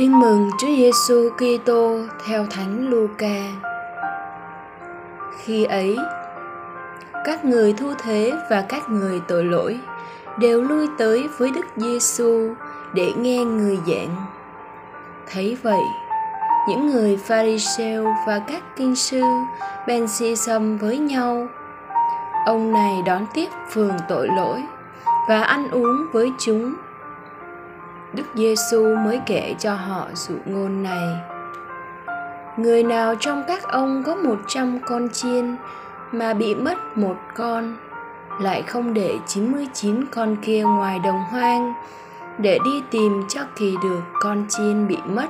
Tin mừng Chúa Giêsu Kitô theo Thánh Luca. Khi ấy, các người thu thế và các người tội lỗi đều lui tới với Đức Giêsu để nghe người giảng. Thấy vậy, những người Pharisêu và các kinh sư bèn si xăm với nhau. Ông này đón tiếp phường tội lỗi và ăn uống với chúng Đức Giêsu mới kể cho họ dụ ngôn này. Người nào trong các ông có một trăm con chiên mà bị mất một con, lại không để 99 con kia ngoài đồng hoang để đi tìm cho kỳ được con chiên bị mất.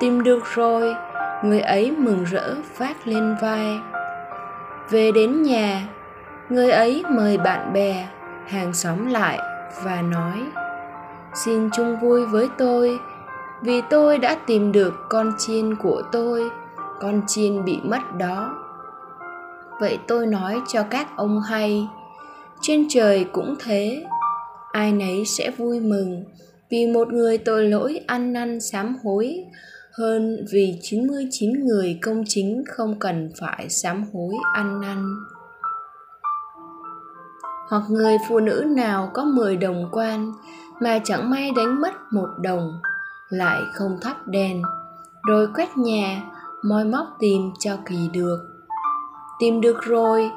Tìm được rồi, người ấy mừng rỡ vác lên vai. Về đến nhà, người ấy mời bạn bè, hàng xóm lại và nói: xin chung vui với tôi, vì tôi đã tìm được con chiên của tôi, con chiên bị mất đó vậy tôi nói cho các ông hay, trên trời cũng thế, ai nấy sẽ vui mừng vì một người tội lỗi ăn năn sám hối, hơn vì 99 người công chính không cần phải sám hối ăn năn. Hoặc người phụ nữ nào có 10 đồng quan mà chẳng may đánh mất một đồng, lại không thắp đèn, rồi quét nhà, moi móc tìm cho kỳ được. Tìm được rồi,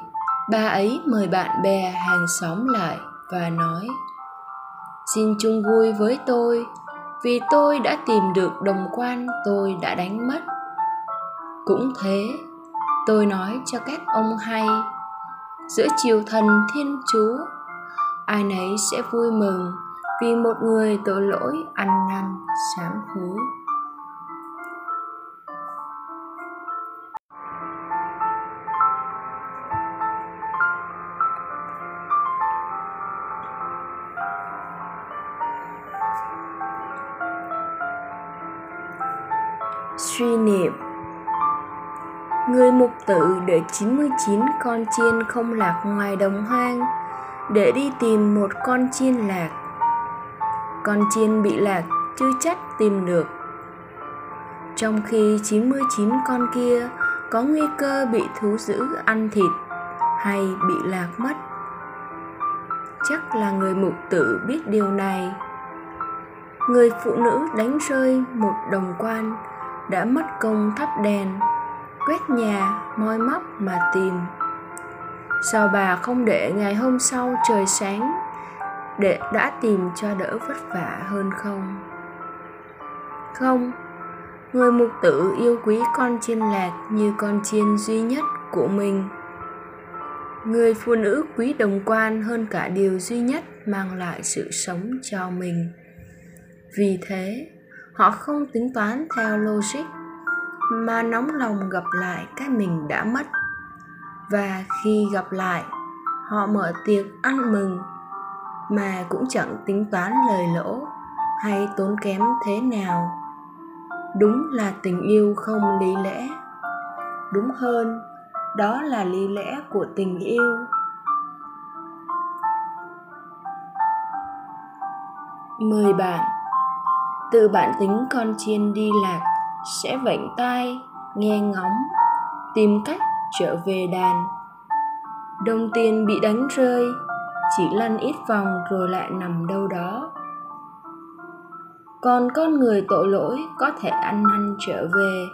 bà ấy mời bạn bè hàng xóm lại và nói, xin chung vui với tôi, vì tôi đã tìm được đồng quan tôi đã đánh mất. Cũng thế, tôi nói cho các ông hay giữa triều thần thiên chúa. Ai nấy sẽ vui mừng vì một người tội lỗi ăn năn sám hối. Suy niệm Người mục tử để 99 con chiên không lạc ngoài đồng hoang để đi tìm một con chiên lạc con chiên bị lạc chưa chắc tìm được. Trong khi 99 con kia có nguy cơ bị thú dữ ăn thịt hay bị lạc mất. Chắc là người mục tử biết điều này. Người phụ nữ đánh rơi một đồng quan đã mất công thắp đèn, quét nhà, moi móc mà tìm. Sao bà không để ngày hôm sau trời sáng để đã tìm cho đỡ vất vả hơn không? Không người mục tử yêu quý con chiên lạc như con chiên duy nhất của mình. Người phụ nữ quý đồng quan hơn cả điều duy nhất mang lại sự sống cho mình. Vì thế họ không tính toán theo logic mà nóng lòng gặp lại cái mình đã mất. Và khi gặp lại, họ mở tiệc ăn mừng, mà cũng chẳng tính toán lời lỗ hay tốn kém thế nào. Đúng là tình yêu không lý lẽ. Đúng hơn, đó là lý lẽ của tình yêu. Mời bạn, tự bạn tính con chiên đi lạc sẽ vẫy tai nghe ngóng, tìm cách trở về đàn. Đồng tiền bị đánh rơi, chỉ lăn ít vòng rồi lại nằm đâu đó. Còn con người tội lỗi có thể ăn năn trở về,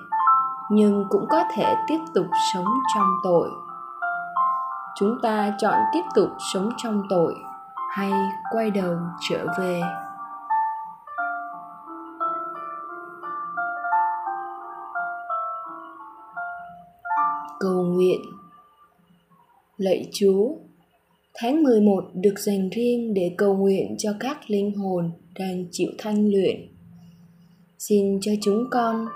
nhưng cũng có thể tiếp tục sống trong tội. Chúng ta chọn tiếp tục sống trong tội hay quay đầu trở về. Cầu nguyện lạy chúa, Tháng 11 được dành riêng để cầu nguyện cho các linh hồn đang chịu thanh luyện. Xin cho chúng con,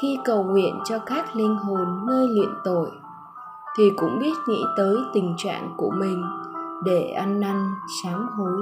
khi cầu nguyện cho các linh hồn nơi luyện tội, thì cũng biết nghĩ tới tình trạng của mình để ăn năn sám hối